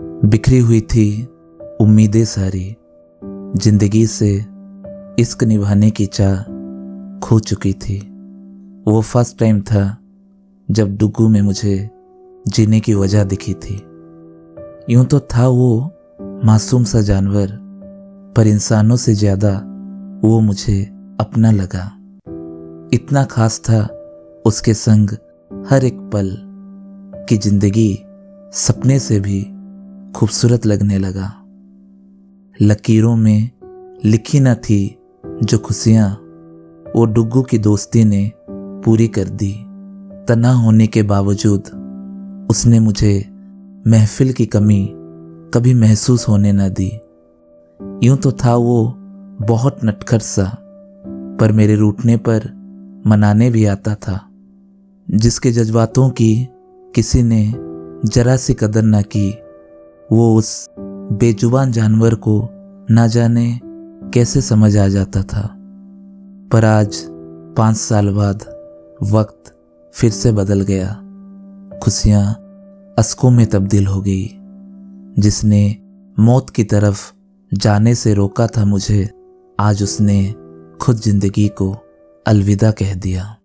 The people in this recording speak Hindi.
बिखरी हुई थी उम्मीदें सारी, ज़िंदगी से इश्क निभाने की चाह खो चुकी थी। वो फ़र्स्ट टाइम था जब डुगू में मुझे जीने की वजह दिखी थी। यूँ तो था वो मासूम सा जानवर, पर इंसानों से ज़्यादा वो मुझे अपना लगा। इतना खास था उसके संग हर एक पल की ज़िंदगी सपने से भी खूबसूरत लगने लगा। लकीरों में लिखी न थी जो खुशियाँ, वो डुग्गू की दोस्ती ने पूरी कर दी। तना होने के बावजूद उसने मुझे महफिल की कमी कभी महसूस होने न दी। यूँ तो था वो बहुत नटखट सा, पर मेरे रूठने पर मनाने भी आता था, जिसके जज्बातों की किसी ने जरा सी कदर ना की। वो उस बेजुबान जानवर को ना जाने कैसे समझ आ जाता था। पर आज पाँच साल बाद वक्त फिर से बदल गया। खुशियाँ अस्कों में तब्दील हो गई। जिसने मौत की तरफ़ जाने से रोका था मुझे, आज उसने खुद ज़िंदगी को अलविदा कह दिया।